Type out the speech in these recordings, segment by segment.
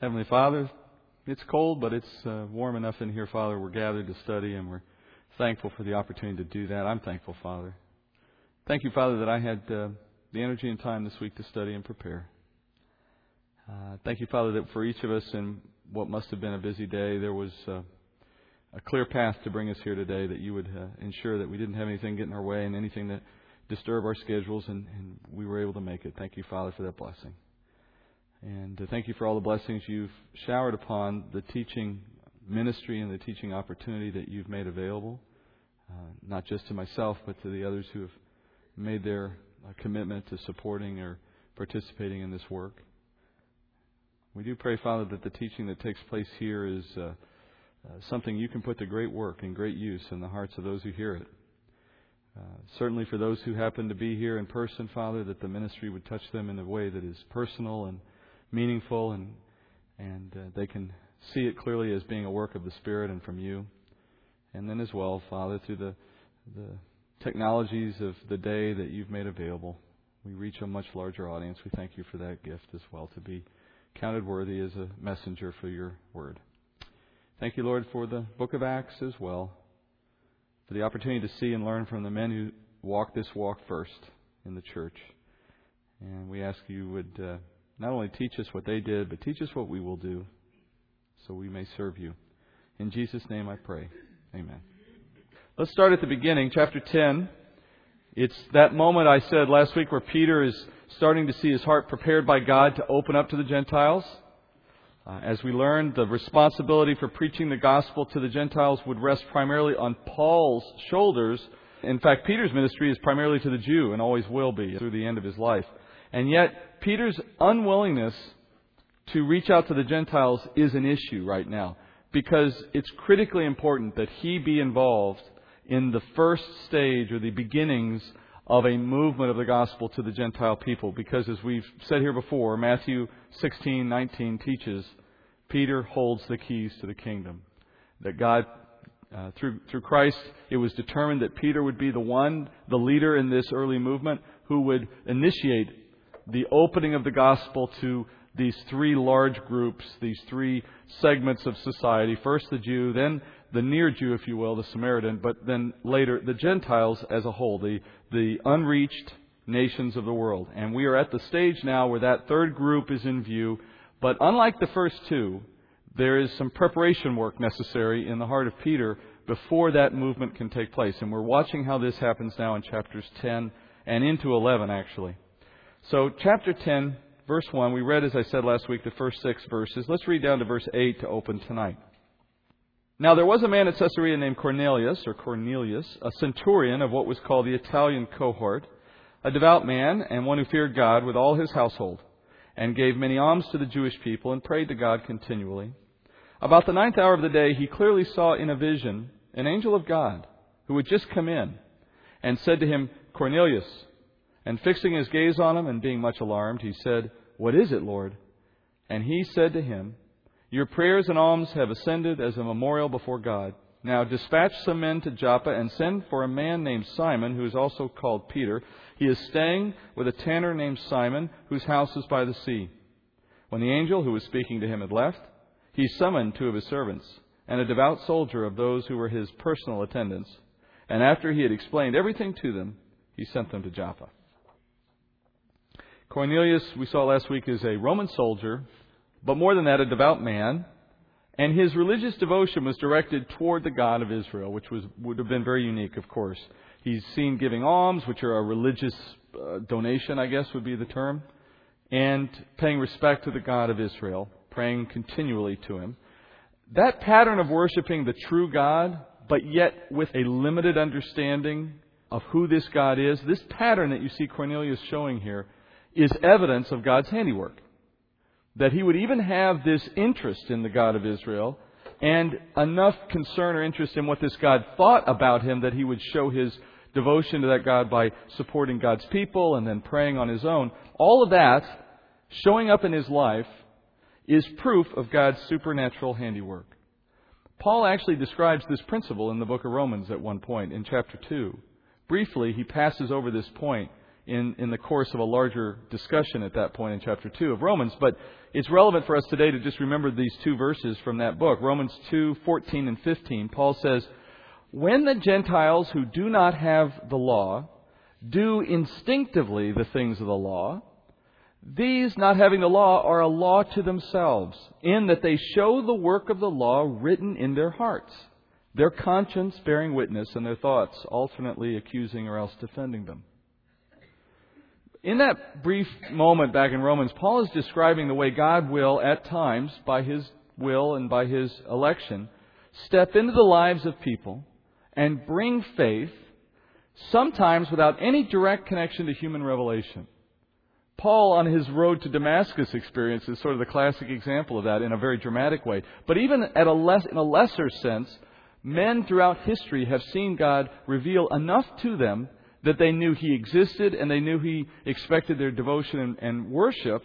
Heavenly Father, it's cold, but it's uh, warm enough in here, Father. We're gathered to study, and we're thankful for the opportunity to do that. I'm thankful, Father. Thank you, Father, that I had uh, the energy and time this week to study and prepare. Uh, thank you, Father, that for each of us in what must have been a busy day, there was uh, a clear path to bring us here today, that you would uh, ensure that we didn't have anything get in our way and anything that disturb our schedules, and, and we were able to make it. Thank you, Father, for that blessing. And uh, thank you for all the blessings you've showered upon the teaching ministry and the teaching opportunity that you've made available, uh, not just to myself, but to the others who have made their uh, commitment to supporting or participating in this work. We do pray, Father, that the teaching that takes place here is uh, uh, something you can put to great work and great use in the hearts of those who hear it. Uh, certainly for those who happen to be here in person, Father, that the ministry would touch them in a way that is personal and meaningful and and uh, they can see it clearly as being a work of the Spirit and from you. And then as well, Father, through the the technologies of the day that you've made available, we reach a much larger audience. We thank you for that gift as well to be counted worthy as a messenger for your word. Thank you, Lord, for the book of Acts as well, for the opportunity to see and learn from the men who walked this walk first in the church. And we ask you would uh, not only teach us what they did, but teach us what we will do so we may serve you. In Jesus' name I pray. Amen. Let's start at the beginning, chapter 10. It's that moment I said last week where Peter is starting to see his heart prepared by God to open up to the Gentiles. Uh, as we learned, the responsibility for preaching the gospel to the Gentiles would rest primarily on Paul's shoulders. In fact, Peter's ministry is primarily to the Jew and always will be through the end of his life. And yet, Peter's unwillingness to reach out to the Gentiles is an issue right now because it's critically important that he be involved in the first stage or the beginnings of a movement of the gospel to the Gentile people. Because as we've said here before, Matthew 16:19 teaches Peter holds the keys to the kingdom. That God, uh, through through Christ, it was determined that Peter would be the one, the leader in this early movement, who would initiate the opening of the gospel to these three large groups, these three segments of society. First the Jew, then the near Jew, if you will, the Samaritan, but then later the Gentiles as a whole, the, the unreached nations of the world. And we are at the stage now where that third group is in view. But unlike the first two, there is some preparation work necessary in the heart of Peter before that movement can take place. And we're watching how this happens now in chapters 10 and into 11, actually. So, chapter 10, verse 1, we read, as I said last week, the first six verses. Let's read down to verse 8 to open tonight. Now there was a man at Caesarea named Cornelius, or Cornelius, a centurion of what was called the Italian cohort, a devout man and one who feared God with all his household, and gave many alms to the Jewish people and prayed to God continually. About the ninth hour of the day, he clearly saw in a vision an angel of God who had just come in and said to him, Cornelius. And fixing his gaze on him and being much alarmed, he said, What is it, Lord? And he said to him, your prayers and alms have ascended as a memorial before God. Now dispatch some men to Joppa and send for a man named Simon, who is also called Peter. He is staying with a tanner named Simon, whose house is by the sea. When the angel who was speaking to him had left, he summoned two of his servants and a devout soldier of those who were his personal attendants. And after he had explained everything to them, he sent them to Joppa. Cornelius, we saw last week, is a Roman soldier but more than that, a devout man. And his religious devotion was directed toward the God of Israel, which was, would have been very unique, of course. He's seen giving alms, which are a religious uh, donation, I guess would be the term, and paying respect to the God of Israel, praying continually to him. That pattern of worshiping the true God, but yet with a limited understanding of who this God is, this pattern that you see Cornelius showing here is evidence of God's handiwork that he would even have this interest in the God of Israel and enough concern or interest in what this God thought about him that he would show his devotion to that God by supporting God's people and then praying on his own. All of that showing up in his life is proof of God's supernatural handiwork. Paul actually describes this principle in the book of Romans at one point in chapter 2. Briefly, he passes over this point in, in the course of a larger discussion at that point in chapter 2 of Romans. But it's relevant for us today to just remember these two verses from that book. Romans 2, 14 and 15. Paul says, When the Gentiles who do not have the law do instinctively the things of the law, these, not having the law, are a law to themselves, in that they show the work of the law written in their hearts, their conscience bearing witness, and their thoughts alternately accusing or else defending them. In that brief moment back in Romans, Paul is describing the way God will, at times, by his will and by his election, step into the lives of people and bring faith, sometimes without any direct connection to human revelation. Paul, on his road to Damascus experience, is sort of the classic example of that in a very dramatic way. But even at a less, in a lesser sense, men throughout history have seen God reveal enough to them that they knew He existed and they knew He expected their devotion and, and worship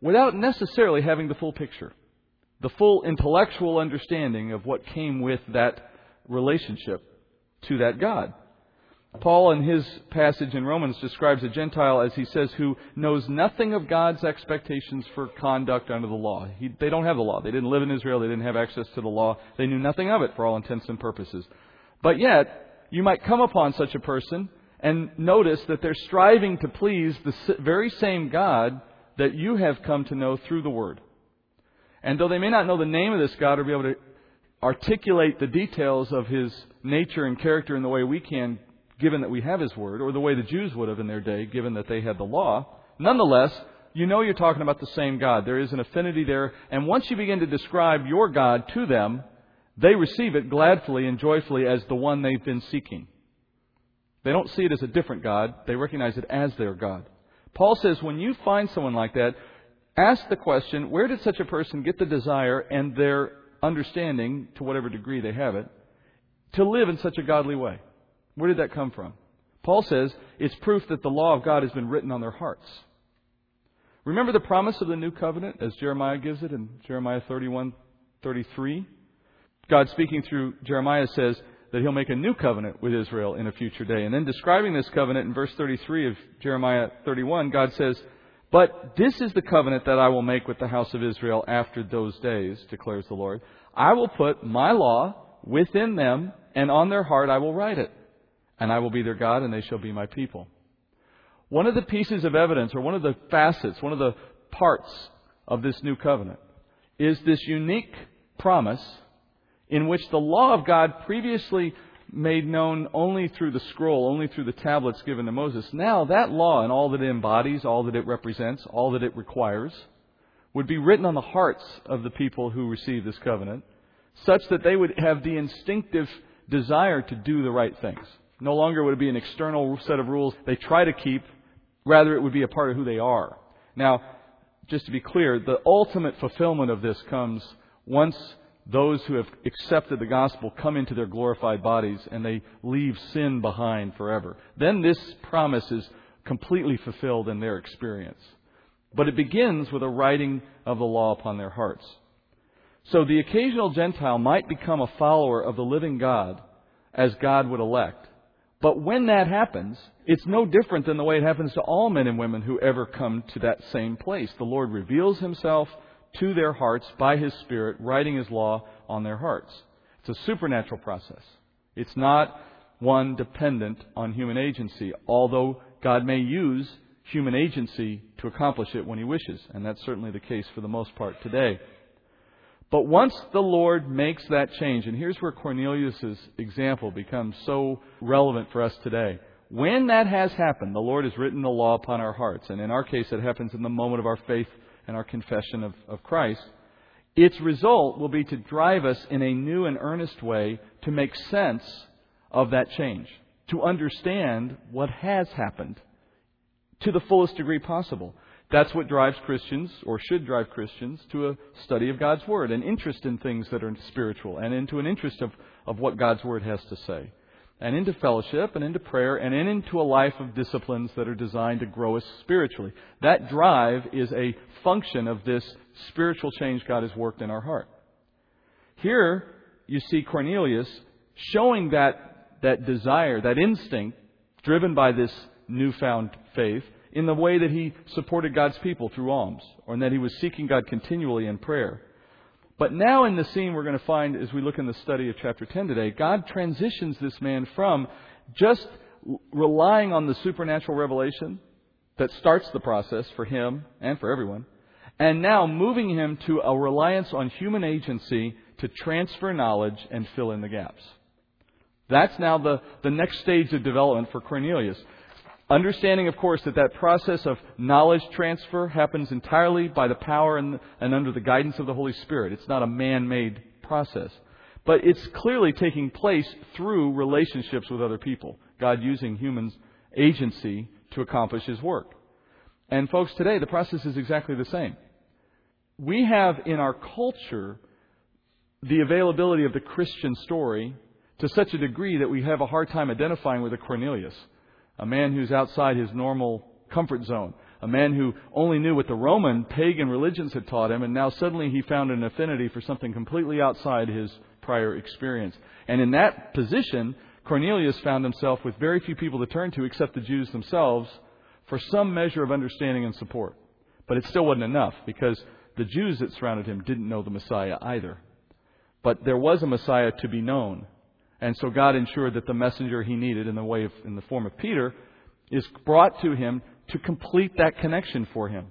without necessarily having the full picture, the full intellectual understanding of what came with that relationship to that God. Paul, in his passage in Romans, describes a Gentile, as he says, who knows nothing of God's expectations for conduct under the law. He, they don't have the law. They didn't live in Israel. They didn't have access to the law. They knew nothing of it for all intents and purposes. But yet, you might come upon such a person and notice that they're striving to please the very same God that you have come to know through the Word. And though they may not know the name of this God or be able to articulate the details of His nature and character in the way we can given that we have His Word, or the way the Jews would have in their day, given that they had the law, nonetheless, you know you're talking about the same God. There is an affinity there, and once you begin to describe your God to them, they receive it gladly and joyfully as the one they've been seeking. They don't see it as a different God, they recognize it as their God. Paul says when you find someone like that, ask the question where did such a person get the desire and their understanding, to whatever degree they have it, to live in such a godly way? Where did that come from? Paul says it's proof that the law of God has been written on their hearts. Remember the promise of the new covenant as Jeremiah gives it in Jeremiah 31 33? God speaking through Jeremiah says that he'll make a new covenant with Israel in a future day. And then describing this covenant in verse 33 of Jeremiah 31, God says, But this is the covenant that I will make with the house of Israel after those days, declares the Lord. I will put my law within them, and on their heart I will write it and I will be their God, and they shall be my people. One of the pieces of evidence, or one of the facets, one of the parts of this new covenant, is this unique promise in which the law of God previously made known only through the scroll, only through the tablets given to Moses. Now, that law and all that it embodies, all that it represents, all that it requires, would be written on the hearts of the people who receive this covenant, such that they would have the instinctive desire to do the right things. No longer would it be an external set of rules they try to keep, rather, it would be a part of who they are. Now, just to be clear, the ultimate fulfillment of this comes once those who have accepted the gospel come into their glorified bodies and they leave sin behind forever. Then this promise is completely fulfilled in their experience. But it begins with a writing of the law upon their hearts. So the occasional Gentile might become a follower of the living God as God would elect. But when that happens, it's no different than the way it happens to all men and women who ever come to that same place. The Lord reveals Himself to their hearts by His Spirit, writing His law on their hearts. It's a supernatural process. It's not one dependent on human agency, although God may use human agency to accomplish it when He wishes, and that's certainly the case for the most part today. But once the Lord makes that change, and here's where Cornelius' example becomes so relevant for us today. When that has happened, the Lord has written the law upon our hearts, and in our case, it happens in the moment of our faith and our confession of, of Christ. Its result will be to drive us in a new and earnest way to make sense of that change, to understand what has happened to the fullest degree possible. That's what drives Christians, or should drive Christians, to a study of God's Word, an interest in things that are spiritual, and into an interest of, of what God's Word has to say. And into fellowship, and into prayer, and into a life of disciplines that are designed to grow us spiritually. That drive is a function of this spiritual change God has worked in our heart. Here, you see Cornelius showing that, that desire, that instinct, driven by this newfound faith in the way that he supported God's people through alms, or in that he was seeking God continually in prayer. But now in the scene we're going to find as we look in the study of chapter 10 today, God transitions this man from just relying on the supernatural revelation that starts the process for him and for everyone, and now moving him to a reliance on human agency to transfer knowledge and fill in the gaps. That's now the, the next stage of development for Cornelius. Understanding, of course, that that process of knowledge transfer happens entirely by the power and, and under the guidance of the Holy Spirit. It's not a man made process. But it's clearly taking place through relationships with other people. God using humans' agency to accomplish His work. And folks, today the process is exactly the same. We have in our culture the availability of the Christian story to such a degree that we have a hard time identifying with a Cornelius, a man who's outside his normal comfort zone, a man who only knew what the Roman pagan religions had taught him, and now suddenly he found an affinity for something completely outside his prior experience. And in that position, Cornelius found himself with very few people to turn to except the Jews themselves for some measure of understanding and support. But it still wasn't enough because the Jews that surrounded him didn't know the Messiah either. But there was a Messiah to be known. And so God ensured that the messenger he needed in the way of, in the form of Peter is brought to him to complete that connection for him.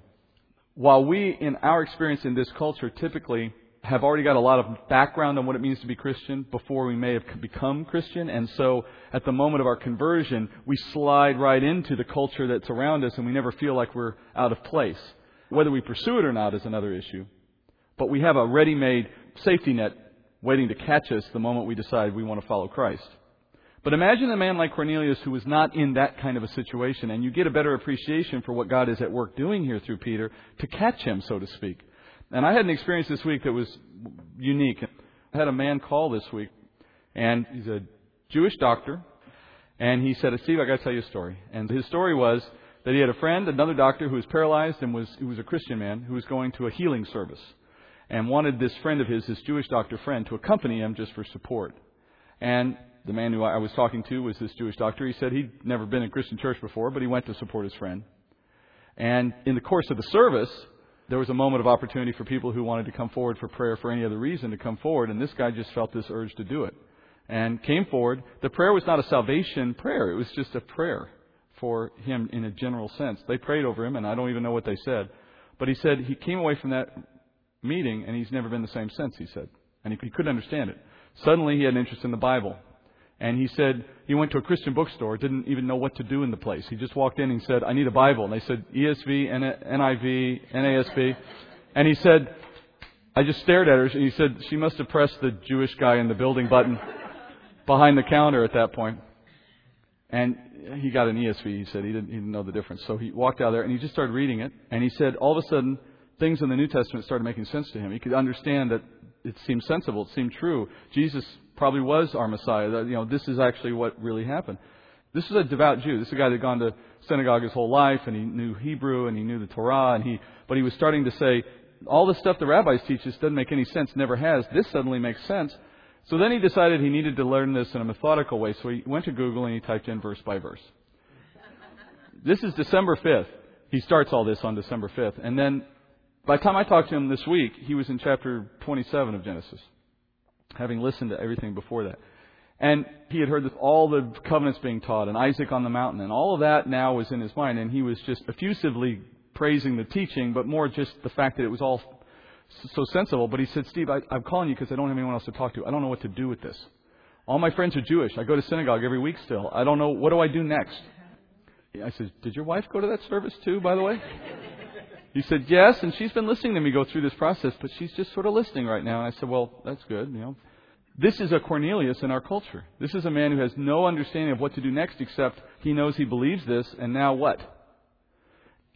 While we, in our experience in this culture, typically have already got a lot of background on what it means to be Christian before we may have become Christian. And so at the moment of our conversion, we slide right into the culture that's around us and we never feel like we're out of place. Whether we pursue it or not is another issue. But we have a ready made safety net waiting to catch us the moment we decide we want to follow Christ. But imagine a man like Cornelius who was not in that kind of a situation, and you get a better appreciation for what God is at work doing here through Peter to catch him, so to speak. And I had an experience this week that was unique. I had a man call this week, and he's a Jewish doctor, and he said, Steve, I got to tell you a story. And his story was that he had a friend, another doctor, who was paralyzed and was, who was a Christian man, who was going to a healing service, and wanted this friend of his, this Jewish doctor friend, to accompany him just for support. And the man who I was talking to was this Jewish doctor. He said he'd never been in a Christian church before, but he went to support his friend. And in the course of the service, there was a moment of opportunity for people who wanted to come forward for prayer for any other reason to come forward, and this guy just felt this urge to do it. And came forward. The prayer was not a salvation prayer, it was just a prayer for him in a general sense. They prayed over him, and I don't even know what they said. But he said he came away from that meeting, and he's never been the same since, he said. And he, he couldn't understand it. Suddenly, he had an interest in the Bible. And he said he went to a Christian bookstore, didn't even know what to do in the place. He just walked in and said, I need a Bible. And they said, ESV, NIV, NASB. And he said, I just stared at her, and he said, she must have pressed the Jewish guy in the building button behind the counter at that point. And he got an ESV, he said. He didn't, he didn't know the difference. So he walked out there, and he just started reading it. And he said, all of a sudden, things in the New Testament started making sense to him. He could understand that it seemed sensible, it seemed true. Jesus probably was our Messiah. That, you know, this is actually what really happened. This is a devout Jew. This is a guy that had gone to synagogue his whole life, and he knew Hebrew, and he knew the Torah, and he, but he was starting to say, all the stuff the rabbis teach us doesn't make any sense, never has. This suddenly makes sense. So then he decided he needed to learn this in a methodical way, so he went to Google and he typed in verse by verse. this is December 5th. He starts all this on December 5th. And then by the time I talked to him this week, he was in chapter 27 of Genesis having listened to everything before that. And he had heard all the covenants being taught and Isaac on the mountain, and all of that now was in his mind, and he was just effusively praising the teaching, but more just the fact that it was all so sensible. But he said, Steve, I, I'm calling you because I don't have anyone else to talk to. I don't know what to do with this. All my friends are Jewish. I go to synagogue every week still. I don't know. What do I do next? I said, Did your wife go to that service too, by the way? He said, Yes, and she's been listening to me go through this process, but she's just sort of listening right now. And I said, Well, that's good, you know. This is a Cornelius in our culture. This is a man who has no understanding of what to do next except he knows he believes this, and now what?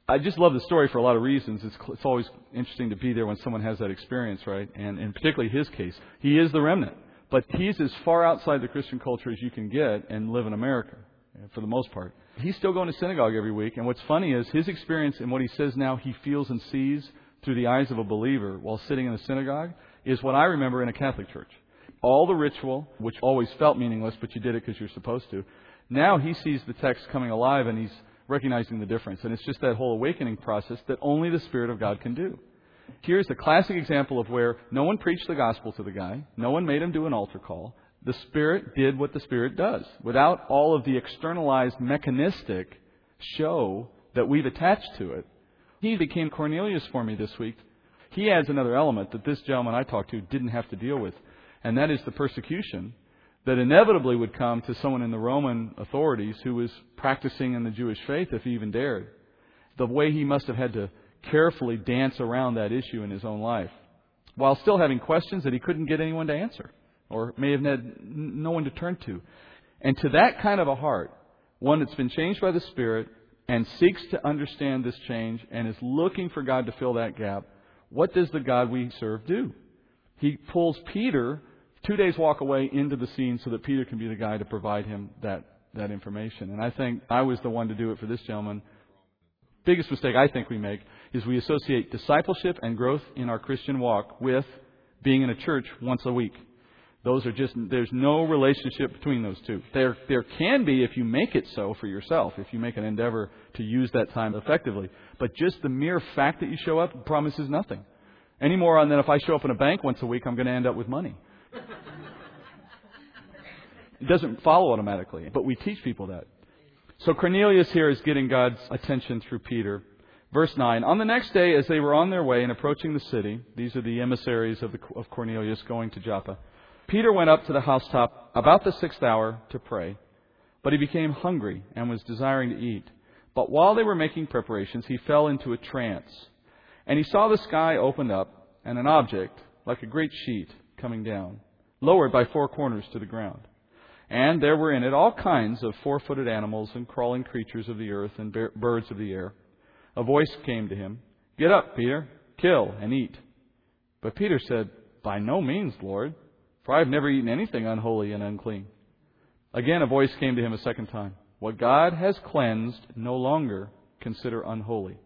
I just love the story for a lot of reasons. It's, it's always interesting to be there when someone has that experience, right? And in particularly his case, he is the remnant. But he's as far outside the Christian culture as you can get and live in America, for the most part he's still going to synagogue every week. And what's funny is his experience and what he says now he feels and sees through the eyes of a believer while sitting in the synagogue is what I remember in a Catholic church. All the ritual, which always felt meaningless, but you did it because you're supposed to. Now he sees the text coming alive and he's recognizing the difference. And it's just that whole awakening process that only the Spirit of God can do. Here's the classic example of where no one preached the gospel to the guy, no one made him do an altar call. The Spirit did what the Spirit does without all of the externalized mechanistic show that we've attached to it. He became Cornelius for me this week. He adds another element that this gentleman I talked to didn't have to deal with, and that is the persecution that inevitably would come to someone in the Roman authorities who was practicing in the Jewish faith if he even dared. The way he must have had to carefully dance around that issue in his own life while still having questions that he couldn't get anyone to answer or may have had no one to turn to. And to that kind of a heart, one that's been changed by the Spirit and seeks to understand this change and is looking for God to fill that gap, what does the God we serve do? He pulls Peter two days walk away into the scene so that Peter can be the guy to provide him that, that information. And I think I was the one to do it for this gentleman. Biggest mistake I think we make is we associate discipleship and growth in our Christian walk with being in a church once a week. Those are just, there's no relationship between those two. There, there can be if you make it so for yourself, if you make an endeavor to use that time effectively. But just the mere fact that you show up promises nothing. Any more on than if I show up in a bank once a week, I'm going to end up with money. It doesn't follow automatically, but we teach people that. So Cornelius here is getting God's attention through Peter. Verse 9 On the next day, as they were on their way and approaching the city, these are the emissaries of, the, of Cornelius going to Joppa, Peter went up to the housetop about the sixth hour to pray, but he became hungry and was desiring to eat. But while they were making preparations, he fell into a trance. And he saw the sky opened up, and an object, like a great sheet, coming down, lowered by four corners to the ground. And there were in it all kinds of four footed animals and crawling creatures of the earth and birds of the air. A voice came to him Get up, Peter, kill and eat. But Peter said, By no means, Lord, for I have never eaten anything unholy and unclean. Again, a voice came to him a second time What God has cleansed, no longer consider unholy.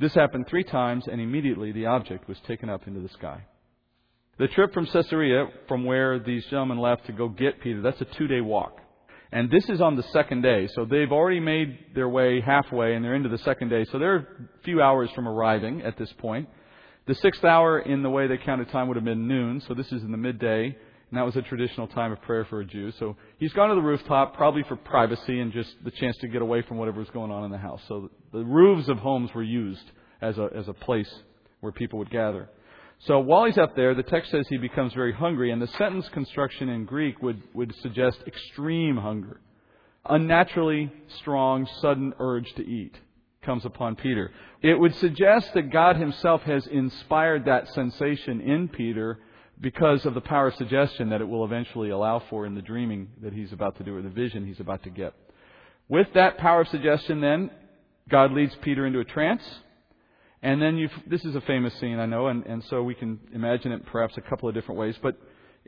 This happened three times, and immediately the object was taken up into the sky. The trip from Caesarea, from where these gentlemen left to go get Peter, that's a two day walk. And this is on the second day. So they've already made their way halfway and they're into the second day. So they're a few hours from arriving at this point. The sixth hour in the way they counted time would have been noon. So this is in the midday. And that was a traditional time of prayer for a Jew. So he's gone to the rooftop, probably for privacy and just the chance to get away from whatever was going on in the house. So the roofs of homes were used as a, as a place where people would gather. So while he's up there, the text says he becomes very hungry, and the sentence construction in Greek would, would suggest extreme hunger. Unnaturally strong, sudden urge to eat comes upon Peter. It would suggest that God himself has inspired that sensation in Peter because of the power of suggestion that it will eventually allow for in the dreaming that he's about to do or the vision he's about to get. With that power of suggestion, then, God leads Peter into a trance. And then this is a famous scene, I know, and, and so we can imagine it perhaps a couple of different ways. But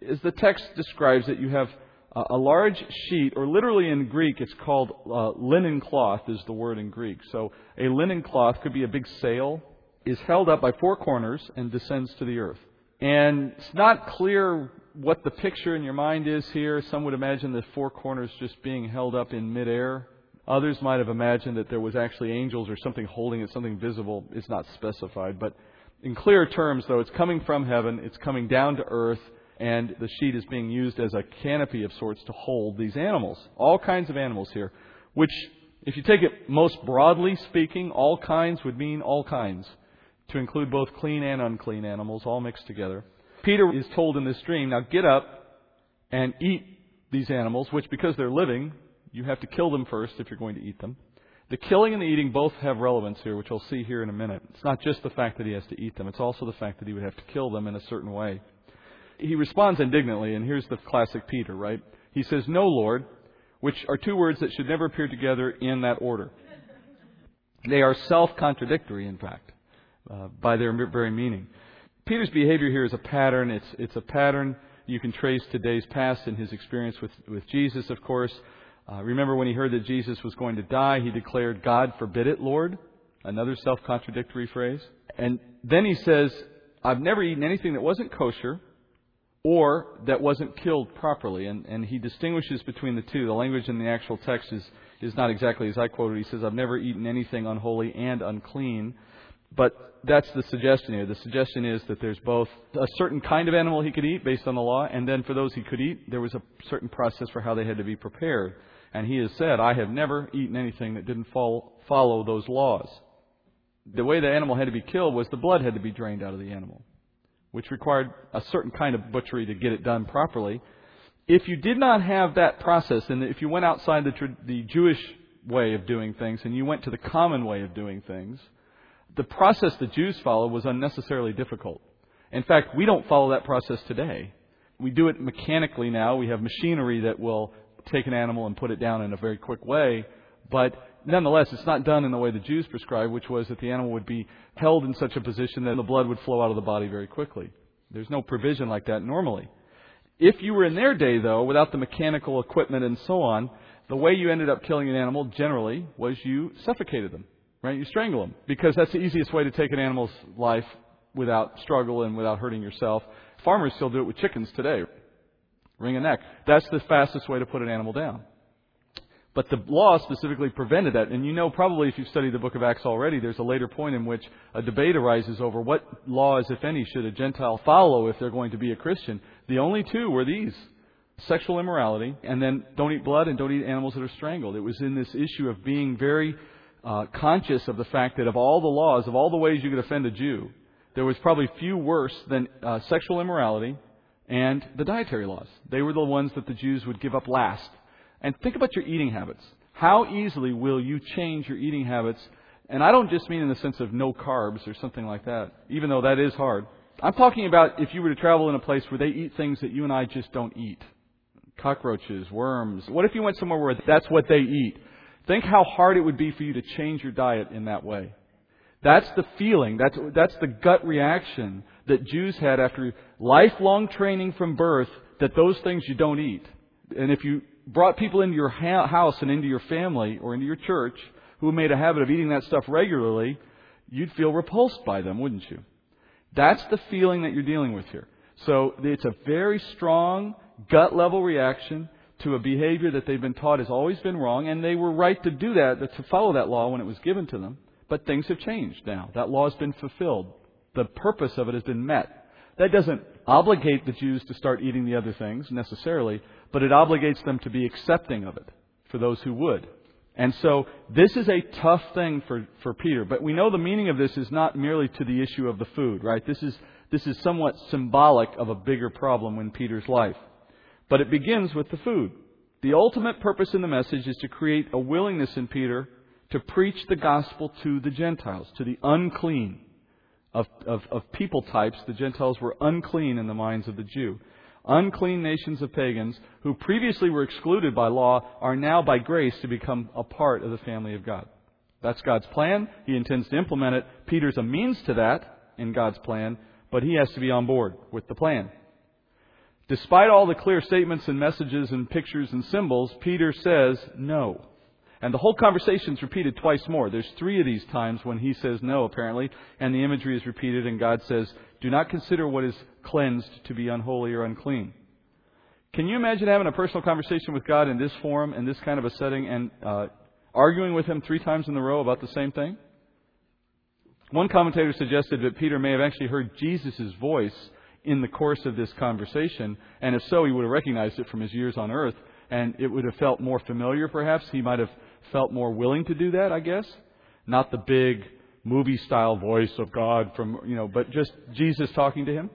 as the text describes it, you have a, a large sheet, or literally in Greek, it's called uh, linen cloth, is the word in Greek. So a linen cloth could be a big sail, is held up by four corners and descends to the earth. And it's not clear what the picture in your mind is here. Some would imagine the four corners just being held up in midair Others might have imagined that there was actually angels or something holding it, something visible. It's not specified. But in clear terms, though, it's coming from heaven, it's coming down to earth, and the sheet is being used as a canopy of sorts to hold these animals. All kinds of animals here, which, if you take it most broadly speaking, all kinds would mean all kinds, to include both clean and unclean animals, all mixed together. Peter is told in this dream, now get up and eat these animals, which because they're living, you have to kill them first if you're going to eat them. The killing and the eating both have relevance here, which we'll see here in a minute. It's not just the fact that he has to eat them, it's also the fact that he would have to kill them in a certain way. He responds indignantly, and here's the classic Peter, right? He says, No, Lord, which are two words that should never appear together in that order. They are self contradictory, in fact, uh, by their very meaning. Peter's behavior here is a pattern. It's, it's a pattern you can trace today's past in his experience with, with Jesus, of course. Uh, remember when he heard that Jesus was going to die, he declared, God forbid it, Lord. Another self contradictory phrase. And then he says, I've never eaten anything that wasn't kosher or that wasn't killed properly. And, and he distinguishes between the two. The language in the actual text is, is not exactly as I quoted. He says, I've never eaten anything unholy and unclean. But that's the suggestion here. The suggestion is that there's both a certain kind of animal he could eat based on the law, and then for those he could eat, there was a certain process for how they had to be prepared. And he has said, I have never eaten anything that didn't follow, those laws. The way the animal had to be killed was the blood had to be drained out of the animal, which required a certain kind of butchery to get it done properly. If you did not have that process, and if you went outside the, the Jewish way of doing things and you went to the common way of doing things, the process the Jews followed was unnecessarily difficult. In fact, we don't follow that process today. We do it mechanically now. We have machinery that will take an animal and put it down in a very quick way. But nonetheless, it's not done in the way the Jews prescribed, which was that the animal would be held in such a position that the blood would flow out of the body very quickly. There's no provision like that normally. If you were in their day, though, without the mechanical equipment and so on, the way you ended up killing an animal generally was you suffocated them. Right? You strangle them because that's the easiest way to take an animal's life without struggle and without hurting yourself. Farmers still do it with chickens today. Wring a neck. That's the fastest way to put an animal down. But the law specifically prevented that. And you know probably if you've studied the book of Acts already, there's a later point in which a debate arises over what laws, if any, should a Gentile follow if they're going to be a Christian. The only two were these. Sexual immorality, and then don't eat blood and don't eat animals that are strangled. It was in this issue of being very uh, conscious of the fact that of all the laws, of all the ways you could offend a Jew, there was probably few worse than uh, sexual immorality and the dietary laws. They were the ones that the Jews would give up last. And think about your eating habits. How easily will you change your eating habits? And I don't just mean in the sense of no carbs or something like that, even though that is hard. I'm talking about if you were to travel in a place where they eat things that you and I just don't eat. Cockroaches, worms. What if you went somewhere where that's what they eat? Think how hard it would be for you to change your diet in that way. That's the feeling, that's, that's the gut reaction that Jews had after lifelong training from birth that those things you don't eat. And if you brought people into your house and into your family or into your church who made a habit of eating that stuff regularly, you'd feel repulsed by them, wouldn't you? That's the feeling that you're dealing with here. So it's a very strong gut level reaction to a behavior that they've been taught has always been wrong, and they were right to do that, to follow that law when it was given to them. But things have changed now. That law has been fulfilled. The purpose of it has been met. That doesn't obligate the Jews to start eating the other things necessarily, but it obligates them to be accepting of it for those who would. And so this is a tough thing for, for Peter. But we know the meaning of this is not merely to the issue of the food, right? This is, this is somewhat symbolic of a bigger problem in Peter's life. But it begins with the food. The ultimate purpose in the message is to create a willingness in Peter to preach the gospel to the Gentiles, to the unclean of, of, of people types. The Gentiles were unclean in the minds of the Jew. Unclean nations of pagans who previously were excluded by law are now by grace to become a part of the family of God. That's God's plan. He intends to implement it. Peter's a means to that in God's plan, but he has to be on board with the plan. Despite all the clear statements and messages and pictures and symbols, Peter says no. And the whole conversation is repeated twice more. There's three of these times when he says no, apparently, and the imagery is repeated, and God says, Do not consider what is cleansed to be unholy or unclean. Can you imagine having a personal conversation with God in this form, in this kind of a setting, and uh, arguing with Him three times in a row about the same thing? One commentator suggested that Peter may have actually heard Jesus' voice in the course of this conversation. And if so, he would have recognized it from his years on earth. And it would have felt more familiar, perhaps. He might have felt more willing to do that, I guess. Not the big movie style voice of God from, you know, but just Jesus talking to him.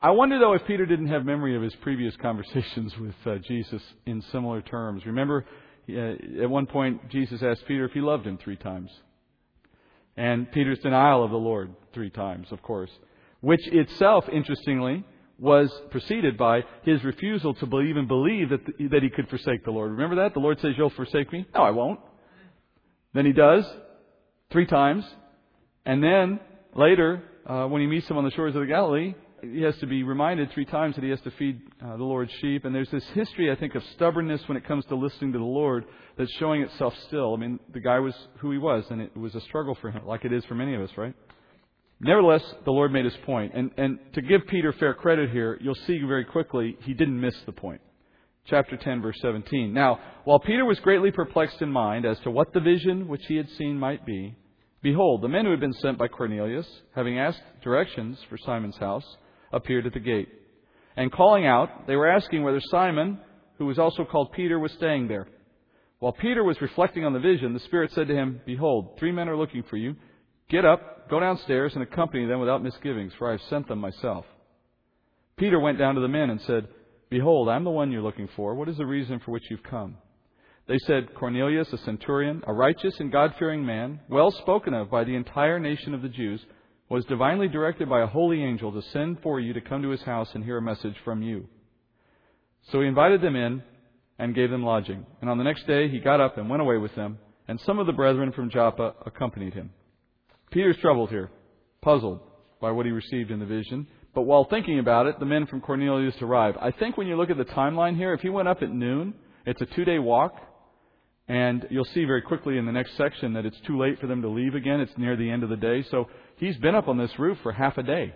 I wonder, though, if Peter didn't have memory of his previous conversations with uh, Jesus in similar terms. Remember, uh, at one point, Jesus asked Peter if he loved him three times. And Peter's denial of the Lord three times, of course which itself, interestingly, was preceded by his refusal to believe and believe that, the, that he could forsake the Lord. Remember that? The Lord says, You'll forsake me? No, I won't. Then he does, three times. And then, later, uh, when he meets him on the shores of the Galilee, he has to be reminded three times that he has to feed uh, the Lord's sheep. And there's this history, I think, of stubbornness when it comes to listening to the Lord that's showing itself still. I mean, the guy was who he was, and it was a struggle for him, like it is for many of us, right? Nevertheless, the Lord made his point. And, and to give Peter fair credit here, you'll see very quickly he didn't miss the point. Chapter 10, verse 17. Now, while Peter was greatly perplexed in mind as to what the vision which he had seen might be, behold, the men who had been sent by Cornelius, having asked directions for Simon's house, appeared at the gate. And calling out, they were asking whether Simon, who was also called Peter, was staying there. While Peter was reflecting on the vision, the Spirit said to him, Behold, three men are looking for you. Get up, go downstairs, and accompany them without misgivings, for I have sent them myself. Peter went down to the men and said, Behold, I'm the one you're looking for. What is the reason for which you've come? They said, Cornelius, a centurion, a righteous and God fearing man, well spoken of by the entire nation of the Jews, was divinely directed by a holy angel to send for you to come to his house and hear a message from you. So he invited them in and gave them lodging. And on the next day he got up and went away with them, and some of the brethren from Joppa accompanied him. Peter's troubled here, puzzled by what he received in the vision. But while thinking about it, the men from Cornelius arrive. I think when you look at the timeline here, if he went up at noon, it's a two day walk. And you'll see very quickly in the next section that it's too late for them to leave again. It's near the end of the day. So he's been up on this roof for half a day.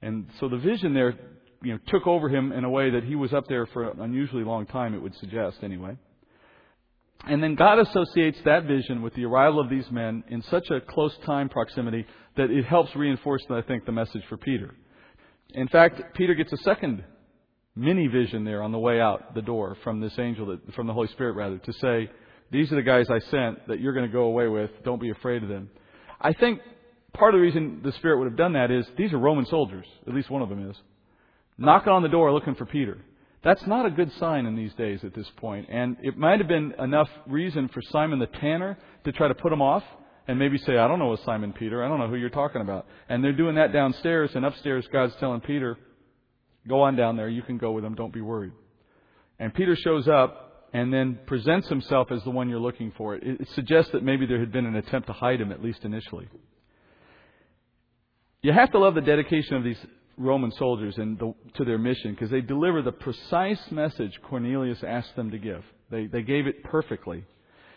And so the vision there, you know, took over him in a way that he was up there for an unusually long time, it would suggest anyway. And then God associates that vision with the arrival of these men in such a close time proximity that it helps reinforce, I think, the message for Peter. In fact, Peter gets a second mini vision there on the way out the door from this angel, that, from the Holy Spirit rather, to say, these are the guys I sent that you're going to go away with. Don't be afraid of them. I think part of the reason the Spirit would have done that is these are Roman soldiers. At least one of them is. Knocking on the door looking for Peter. That's not a good sign in these days at this point. And it might have been enough reason for Simon the tanner to try to put him off and maybe say, I don't know a Simon Peter. I don't know who you're talking about. And they're doing that downstairs, and upstairs, God's telling Peter, go on down there. You can go with them. Don't be worried. And Peter shows up and then presents himself as the one you're looking for. It suggests that maybe there had been an attempt to hide him, at least initially. You have to love the dedication of these Roman soldiers and the, to their mission because they deliver the precise message Cornelius asked them to give. They, they gave it perfectly.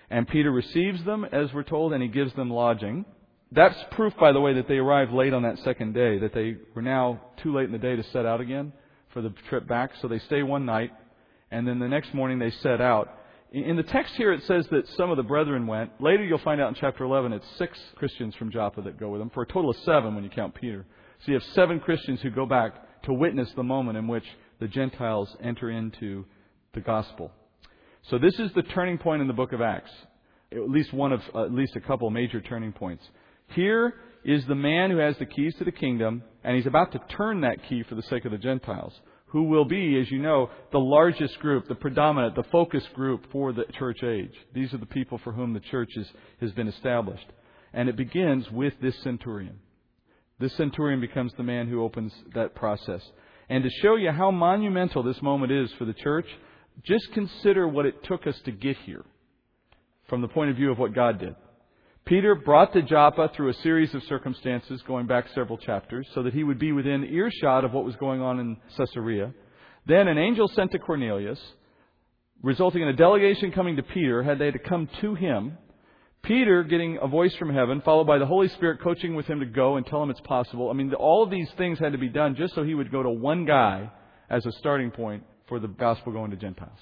And Peter receives them, as we're told, and he gives them lodging. That's proof, by the way, that they arrived late on that second day, that they were now too late in the day to set out again for the trip back. So they stay one night, and then the next morning they set out. In the text here, it says that some of the brethren went. Later, you'll find out in chapter 11, it's six Christians from Joppa that go with them, for a total of seven when you count Peter. So you have seven Christians who go back to witness the moment in which the Gentiles enter into the gospel. So this is the turning point in the book of Acts. At least one of, at least a couple major turning points. Here is the man who has the keys to the kingdom, and he's about to turn that key for the sake of the Gentiles, who will be, as you know, the largest group, the predominant, the focus group for the church age. These are the people for whom the church is, has been established. And it begins with this centurion. This centurion becomes the man who opens that process. And to show you how monumental this moment is for the church, just consider what it took us to get here from the point of view of what God did. Peter brought to Joppa through a series of circumstances going back several chapters so that he would be within earshot of what was going on in Caesarea. Then an angel sent to Cornelius, resulting in a delegation coming to Peter, had they to come to him. Peter getting a voice from heaven, followed by the Holy Spirit coaching with him to go and tell him it's possible. I mean, all of these things had to be done just so he would go to one guy as a starting point for the gospel going to Gentiles.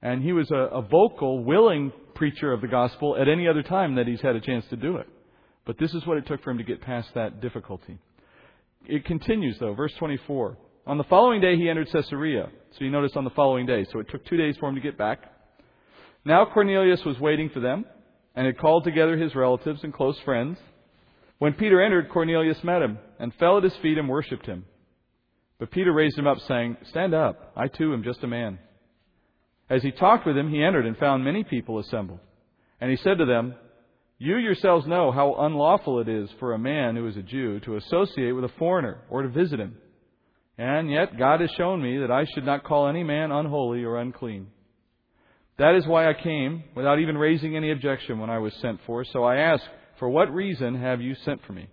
And he was a, a vocal, willing preacher of the gospel at any other time that he's had a chance to do it. But this is what it took for him to get past that difficulty. It continues, though, verse 24. On the following day, he entered Caesarea. So you notice on the following day. So it took two days for him to get back. Now Cornelius was waiting for them and had called together his relatives and close friends. When Peter entered, Cornelius met him and fell at his feet and worshipped him. But Peter raised him up, saying, Stand up. I too am just a man. As he talked with him, he entered and found many people assembled. And he said to them, You yourselves know how unlawful it is for a man who is a Jew to associate with a foreigner or to visit him. And yet God has shown me that I should not call any man unholy or unclean. That is why I came, without even raising any objection when I was sent for. So I ask, For what reason have you sent for me?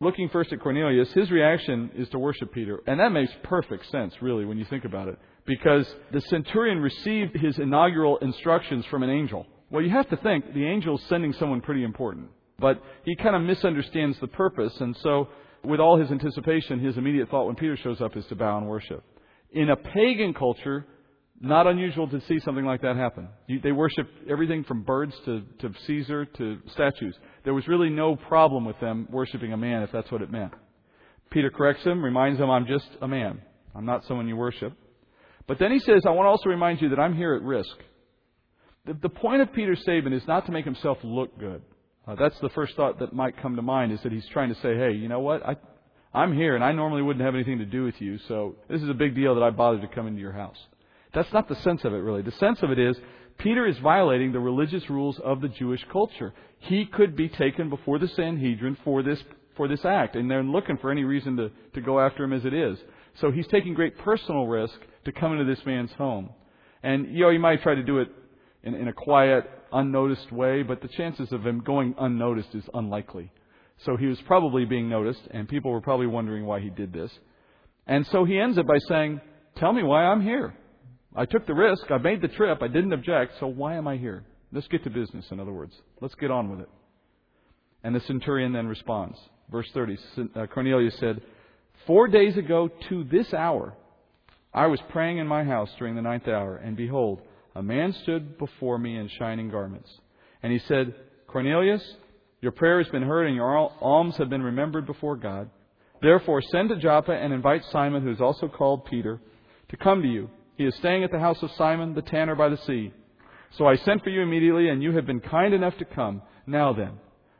Looking first at Cornelius, his reaction is to worship Peter. And that makes perfect sense, really, when you think about it. Because the centurion received his inaugural instructions from an angel. Well, you have to think the angel's sending someone pretty important. But he kind of misunderstands the purpose, and so with all his anticipation, his immediate thought when Peter shows up is to bow and worship. In a pagan culture, not unusual to see something like that happen. They worshiped everything from birds to, to Caesar to statues. There was really no problem with them worshiping a man if that's what it meant. Peter corrects him, reminds him, I'm just a man. I'm not someone you worship. But then he says, I want to also remind you that I'm here at risk. The, the point of Peter's statement is not to make himself look good. Uh, that's the first thought that might come to mind is that he's trying to say, hey, you know what? I, I'm here and I normally wouldn't have anything to do with you, so this is a big deal that I bothered to come into your house. That's not the sense of it, really. The sense of it is Peter is violating the religious rules of the Jewish culture. He could be taken before the Sanhedrin for this, for this act, and they're looking for any reason to, to go after him as it is. So he's taking great personal risk to come into this man's home. And, you know, he might try to do it in, in a quiet, unnoticed way, but the chances of him going unnoticed is unlikely. So he was probably being noticed, and people were probably wondering why he did this. And so he ends it by saying, Tell me why I'm here. I took the risk. I made the trip. I didn't object. So why am I here? Let's get to business, in other words. Let's get on with it. And the centurion then responds. Verse 30 uh, Cornelius said, Four days ago to this hour, I was praying in my house during the ninth hour, and behold, a man stood before me in shining garments. And he said, Cornelius, your prayer has been heard, and your alms have been remembered before God. Therefore, send to Joppa and invite Simon, who is also called Peter, to come to you. He is staying at the house of Simon the tanner by the sea. So I sent for you immediately, and you have been kind enough to come. Now then,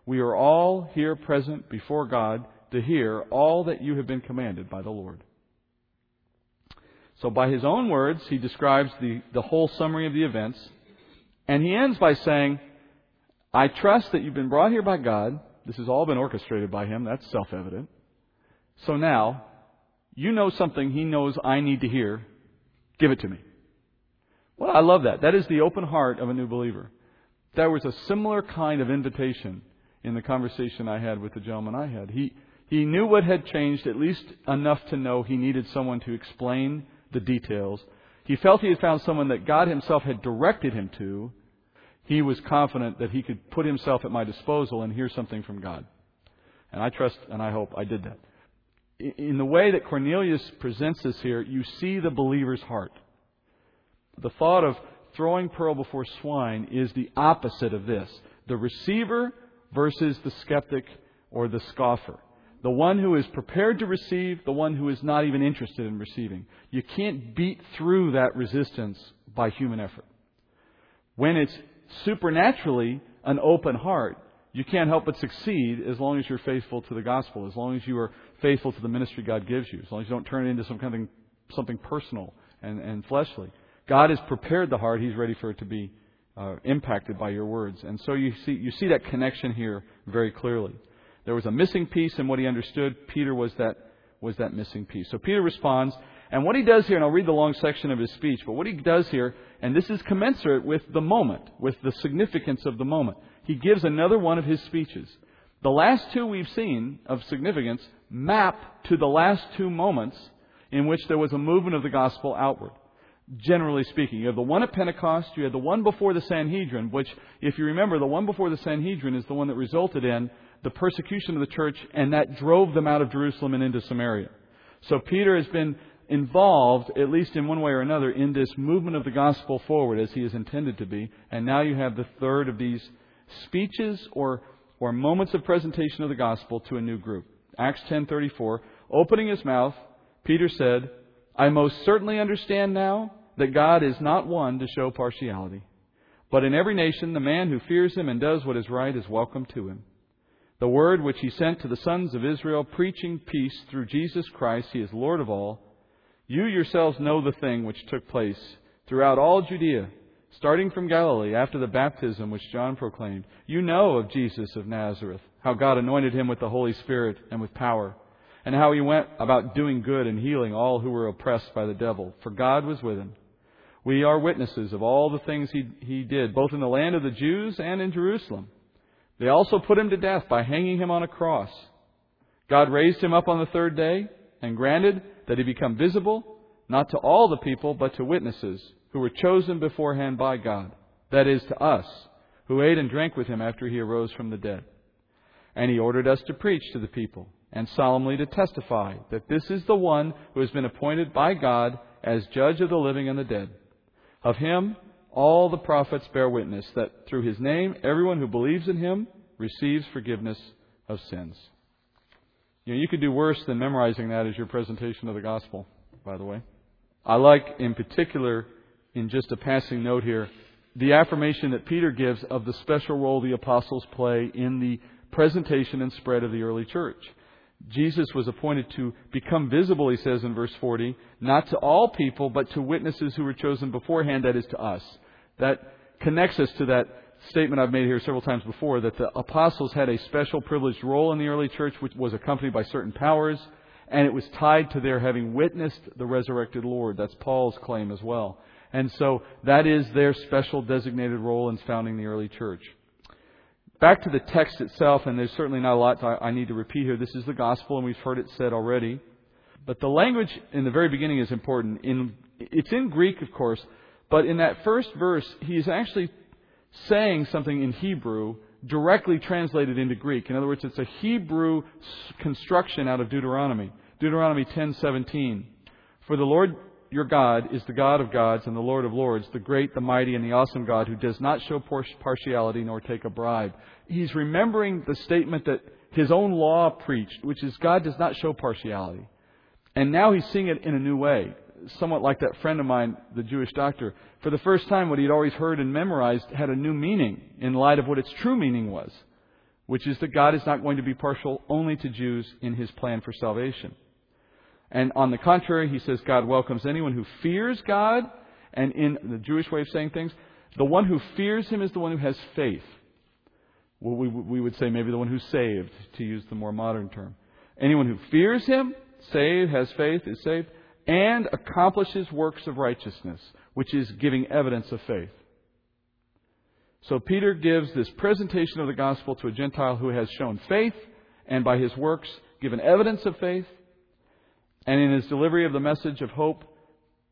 we are all here present before God to hear all that you have been commanded by the Lord. So, by his own words, he describes the, the whole summary of the events. And he ends by saying, I trust that you've been brought here by God. This has all been orchestrated by him. That's self evident. So now, you know something he knows I need to hear. Give it to me. Well, I love that. That is the open heart of a new believer. There was a similar kind of invitation in the conversation I had with the gentleman I had. He, he knew what had changed, at least enough to know he needed someone to explain the details. He felt he had found someone that God Himself had directed him to. He was confident that he could put himself at my disposal and hear something from God. And I trust and I hope I did that. In the way that Cornelius presents this here, you see the believer's heart. The thought of throwing pearl before swine is the opposite of this the receiver versus the skeptic or the scoffer. The one who is prepared to receive, the one who is not even interested in receiving. You can't beat through that resistance by human effort. When it's supernaturally an open heart, you can't help but succeed as long as you're faithful to the gospel, as long as you are faithful to the ministry God gives you, as long as you don't turn it into some kind of something personal and, and fleshly. God has prepared the heart; He's ready for it to be uh, impacted by your words, and so you see you see that connection here very clearly. There was a missing piece in what he understood. Peter was that, was that missing piece. So Peter responds, and what he does here, and I'll read the long section of his speech, but what he does here, and this is commensurate with the moment, with the significance of the moment, he gives another one of his speeches. The last two we've seen of significance map to the last two moments in which there was a movement of the gospel outward generally speaking. You have the one at Pentecost, you had the one before the Sanhedrin, which, if you remember, the one before the Sanhedrin is the one that resulted in the persecution of the church, and that drove them out of Jerusalem and into Samaria. So Peter has been involved, at least in one way or another, in this movement of the gospel forward as he is intended to be. And now you have the third of these speeches or, or moments of presentation of the gospel to a new group. Acts 10:34, opening his mouth, Peter said, "I most certainly understand now that God is not one to show partiality, but in every nation the man who fears him and does what is right is welcome to him." The word which he sent to the sons of Israel, preaching peace through Jesus Christ, he is Lord of all. You yourselves know the thing which took place throughout all Judea, starting from Galilee after the baptism which John proclaimed. You know of Jesus of Nazareth, how God anointed him with the Holy Spirit and with power, and how he went about doing good and healing all who were oppressed by the devil, for God was with him. We are witnesses of all the things he, he did, both in the land of the Jews and in Jerusalem they also put him to death by hanging him on a cross. God raised him up on the third day and granted that he become visible, not to all the people, but to witnesses who were chosen beforehand by God. That is, to us, who ate and drank with him after he arose from the dead. And he ordered us to preach to the people and solemnly to testify that this is the one who has been appointed by God as judge of the living and the dead. Of him, all the prophets bear witness that through his name, everyone who believes in him receives forgiveness of sins. You know, you could do worse than memorizing that as your presentation of the gospel, by the way. I like, in particular, in just a passing note here, the affirmation that Peter gives of the special role the apostles play in the presentation and spread of the early church. Jesus was appointed to become visible, he says in verse 40, not to all people, but to witnesses who were chosen beforehand, that is to us. That connects us to that statement I've made here several times before that the apostles had a special privileged role in the early church, which was accompanied by certain powers, and it was tied to their having witnessed the resurrected Lord. That's Paul's claim as well. And so that is their special designated role in founding the early church. Back to the text itself, and there's certainly not a lot I need to repeat here. This is the gospel, and we've heard it said already. But the language in the very beginning is important. In, it's in Greek, of course, but in that first verse, he's actually saying something in Hebrew directly translated into Greek. In other words, it's a Hebrew construction out of Deuteronomy. Deuteronomy 10:17. For the Lord your God is the God of gods and the Lord of lords, the great, the mighty, and the awesome God who does not show partiality nor take a bribe. He's remembering the statement that his own law preached, which is God does not show partiality. And now he's seeing it in a new way somewhat like that friend of mine, the Jewish doctor. For the first time, what he'd always heard and memorized had a new meaning in light of what its true meaning was, which is that God is not going to be partial only to Jews in his plan for salvation. And on the contrary, he says God welcomes anyone who fears God, and in the Jewish way of saying things, the one who fears him is the one who has faith. Well, we, we would say maybe the one who's saved, to use the more modern term. Anyone who fears him, saved, has faith, is saved and accomplishes works of righteousness, which is giving evidence of faith. So Peter gives this presentation of the gospel to a Gentile who has shown faith and by his works given evidence of faith. And in his delivery of the message of hope,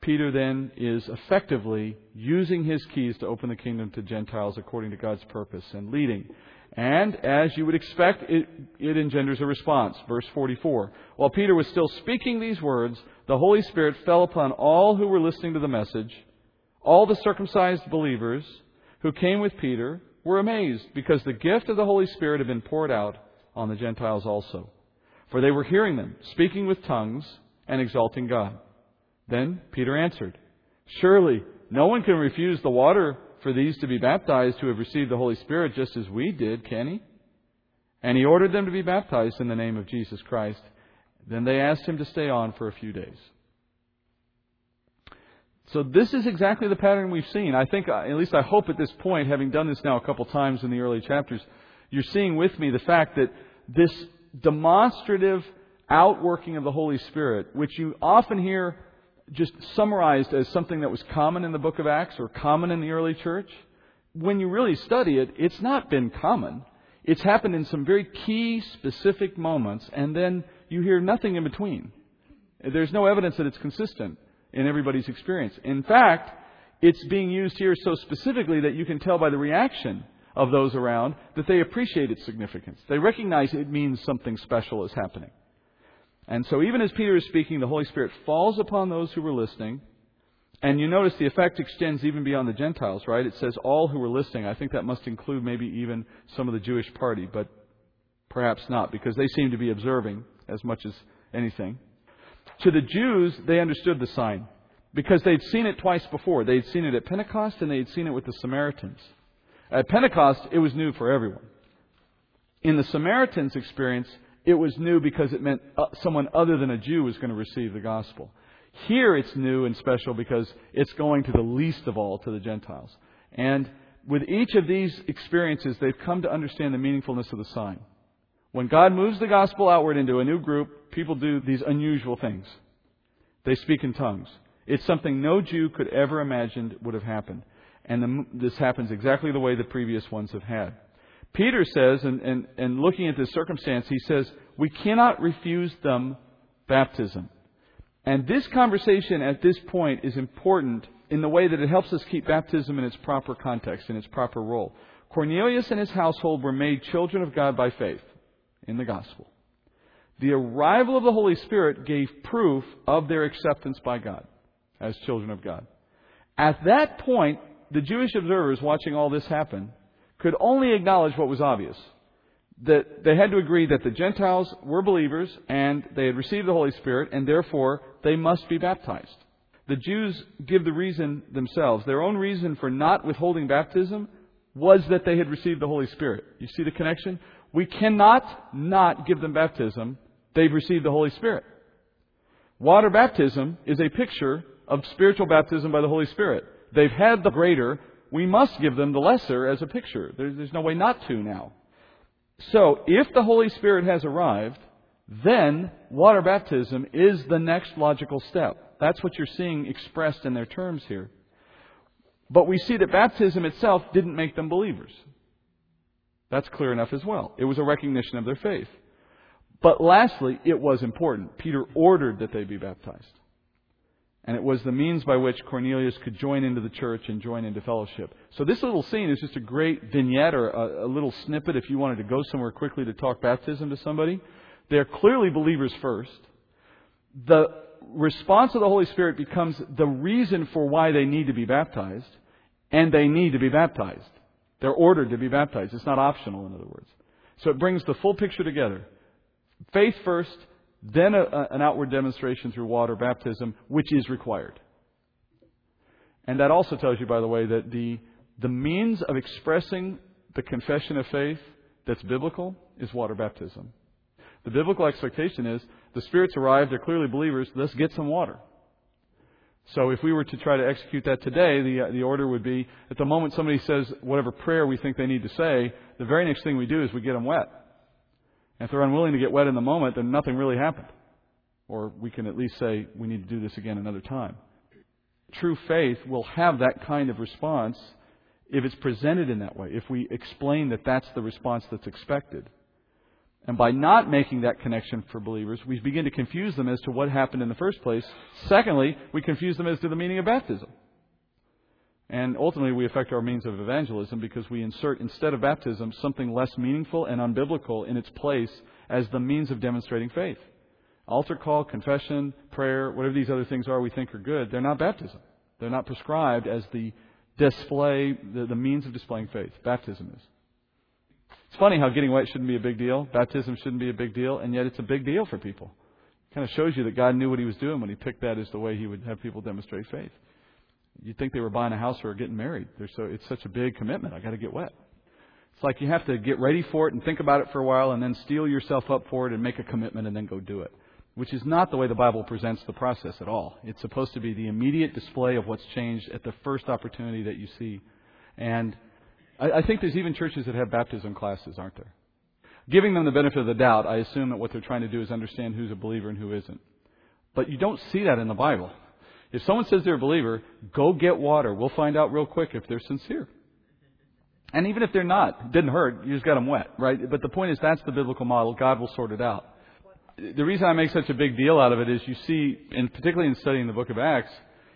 Peter then is effectively using his keys to open the kingdom to Gentiles according to God's purpose and leading and as you would expect, it, it, engenders a response. Verse 44. While Peter was still speaking these words, the Holy Spirit fell upon all who were listening to the message. All the circumcised believers who came with Peter were amazed because the gift of the Holy Spirit had been poured out on the Gentiles also. For they were hearing them, speaking with tongues and exalting God. Then Peter answered, Surely no one can refuse the water for these to be baptized who have received the Holy Spirit just as we did, can he? And he ordered them to be baptized in the name of Jesus Christ. Then they asked him to stay on for a few days. So this is exactly the pattern we've seen. I think, uh, at least I hope at this point, having done this now a couple times in the early chapters, you're seeing with me the fact that this demonstrative outworking of the Holy Spirit, which you often hear just summarized as something that was common in the book of Acts or common in the early church, when you really study it, it's not been common. It's happened in some very key, specific moments, and then you hear nothing in between. There's no evidence that it's consistent in everybody's experience. In fact, it's being used here so specifically that you can tell by the reaction of those around that they appreciate its significance. They recognize it means something special is happening. And so, even as Peter is speaking, the Holy Spirit falls upon those who were listening. And you notice the effect extends even beyond the Gentiles, right? It says all who were listening. I think that must include maybe even some of the Jewish party, but perhaps not, because they seem to be observing as much as anything. To the Jews, they understood the sign because they'd seen it twice before. They'd seen it at Pentecost and they'd seen it with the Samaritans. At Pentecost, it was new for everyone. In the Samaritans' experience, it was new because it meant uh, someone other than a Jew was going to receive the gospel. Here it's new and special because it's going to the least of all, to the Gentiles. And with each of these experiences, they've come to understand the meaningfulness of the sign. When God moves the gospel outward into a new group, people do these unusual things. They speak in tongues. It's something no Jew could ever imagined would have happened. And the, this happens exactly the way the previous ones have had. Peter says, and, and, and looking at this circumstance, he says, we cannot refuse them baptism. And this conversation at this point is important in the way that it helps us keep baptism in its proper context, in its proper role. Cornelius and his household were made children of God by faith. in the gospel. The arrival of the Holy Spirit gave proof of their acceptance by God as children of God. At that point, the Jewish observers watching all this happen could only acknowledge what was obvious. That they had to agree that the Gentiles were believers and they had received the Holy Spirit and therefore they must be baptized. The Jews give the reason themselves. Their own reason for not withholding baptism was that they had received the Holy Spirit. You see the connection? We cannot not give them baptism. They've received the Holy Spirit. Water baptism is a picture of spiritual baptism by the Holy Spirit. They've had the greater. We must give them the lesser as a picture. There's, there's no way not to now. So, if the Holy Spirit has arrived, then water baptism is the next logical step. That's what you're seeing expressed in their terms here. But we see that baptism itself didn't make them believers. That's clear enough as well. It was a recognition of their faith. But lastly, it was important. Peter ordered that they be baptized. And it was the means by which Cornelius could join into the church and join into fellowship. So this little scene is just a great vignette or a, a, little snippet if you wanted to go somewhere quickly to talk baptism to somebody. They're clearly believers first. The response of the Holy Spirit becomes the reason for why they need to be baptized, and they need to be baptized. They're ordered to be baptized. It's not optional, in other words. So it brings the full picture together. Faith first, then a, a, an outward demonstration through water baptism, which is required. And that also tells you, by the way, that the, the means of expressing the confession of faith that's biblical is water baptism. The biblical expectation is the Spirit's arrived, they're clearly believers, let's get some water. So if we were to try to execute that today, the, the order would be at the moment somebody says whatever prayer we think they need to say, the very next thing we do is we get them wet. And if they're unwilling to get wet in the moment, then nothing really happened. Or we can at least say, we need to do this again another time. True faith will have that kind of response if it's presented in that way, if we explain that that's the response that's expected. And by not making that connection for believers, we begin to confuse them as to what happened in the first place. Secondly, we confuse them as to the meaning of baptism. And ultimately, we affect our means of evangelism because we insert, instead of baptism, something less meaningful and unbiblical in its place as the means of demonstrating faith. Altar call, confession, prayer, whatever these other things are we think are good, they're not baptism. They're not prescribed as the display, the, the means of displaying faith. Baptism is. It's funny how getting wet shouldn't be a big deal, baptism shouldn't be a big deal, and yet it's a big deal for people. It kind of shows you that God knew what He was doing when He picked that as the way He would have people demonstrate faith. You'd think they were buying a house or getting married. They're so, it's such a big commitment. I got to get wet. It's like you have to get ready for it and think about it for a while and then steel yourself up for it and make a commitment and then go do it. Which is not the way the Bible presents the process at all. It's supposed to be the immediate display of what's changed at the first opportunity that you see. And I, I think there's even churches that have baptism classes, aren't there? Giving them the benefit of the doubt, I assume that what they're trying to do is understand who's a believer and who isn't. But you don't see that in the Bible. If someone says they're a believer, go get water. We'll find out real quick if they're sincere. And even if they're not, it didn't hurt. You just got them wet, right? But the point is that's the biblical model. God will sort it out. The reason I make such a big deal out of it is you see, and particularly in studying the book of Acts,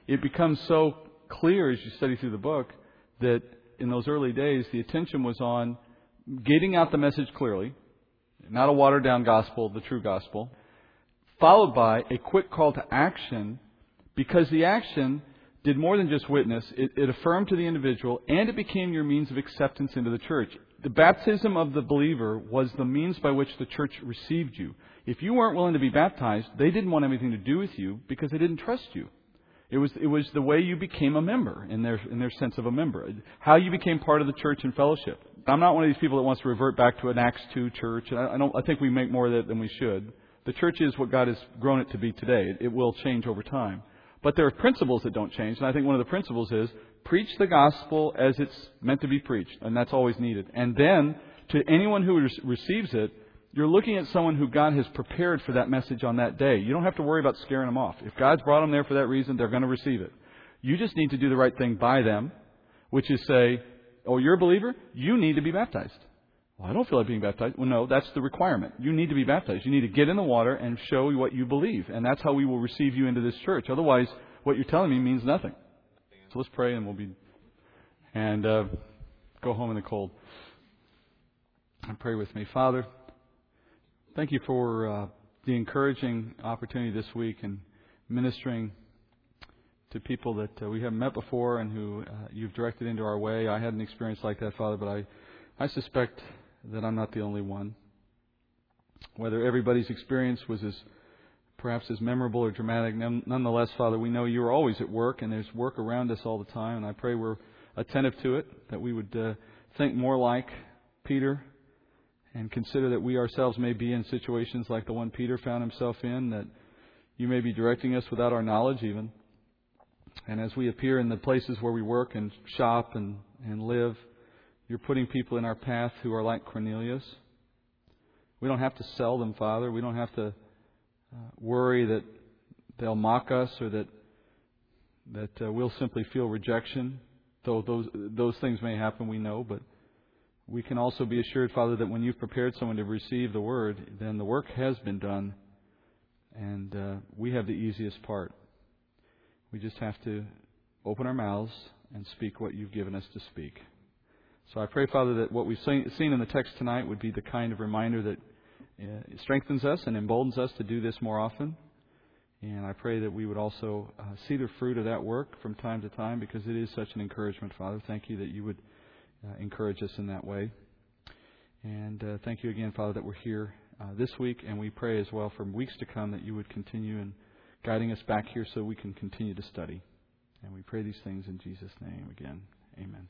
it becomes so clear as you study through the book that in those early days, the attention was on getting out the message clearly, not a watered down gospel, the true gospel, followed by a quick call to action because the action did more than just witness, it, it, affirmed to the individual and it became your means of acceptance into the church. The baptism of the believer was the means by which the church received you. If you weren't willing to be baptized, they didn't want anything to do with you because they didn't trust you. It was, it was the way you became a member in their, in their sense of a member. How you became part of the church and fellowship. I'm not one of these people that wants to revert back to an Acts 2 church. I, I, don't, I think we make more of that than we should. The church is what God has grown it to be today. It, it will change over time. But there are principles that don't change, and I think one of the principles is preach the gospel as it's meant to be preached, and that's always needed. And then, to anyone who re- receives it, you're looking at someone who God has prepared for that message on that day. You don't have to worry about scaring them off. If God's brought them there for that reason, they're going to receive it. You just need to do the right thing by them, which is say, Oh, you're a believer? You need to be baptized. Well, I don't feel like being baptized. Well, no, that's the requirement. You need to be baptized. You need to get in the water and show what you believe. And that's how we will receive you into this church. Otherwise, what you're telling me means nothing. So let's pray and we'll be, and uh, go home in the cold. And pray with me. Father, Thank you for uh, the encouraging opportunity this week and ministering to people that uh, we haven't met before and who uh, you've directed into our way. I had an experience like that, Father, but I, I suspect that I'm not the only one. Whether everybody's experience was as perhaps as memorable or dramatic, nonetheless, Father, we know you are always at work and there's work around us all the time, and I pray we're attentive to it, that we would uh, think more like Peter and consider that we ourselves may be in situations like the one Peter found himself in, that you may be directing us without our knowledge even. And as we appear in the places where we work and shop and, and live, you're putting people in our path who are like Cornelius. We don't have to sell them, Father. We don't have to uh, worry that they'll mock us or that that uh, we'll simply feel rejection. Though those those things may happen, we know, but we can also be assured, Father, that when you've prepared someone to receive the word, then the work has been done, and uh, we have the easiest part. We just have to open our mouths and speak what you've given us to speak. So I pray, Father, that what we've seen in the text tonight would be the kind of reminder that uh, strengthens us and emboldens us to do this more often. And I pray that we would also uh, see the fruit of that work from time to time because it is such an encouragement, Father. Thank you that you would uh, encourage us in that way. And thank you again, Father, that we're here this week, and we pray as well for weeks to come that you would continue in guiding us back here so we can continue to study. And we pray these things in Jesus' name again. Amen.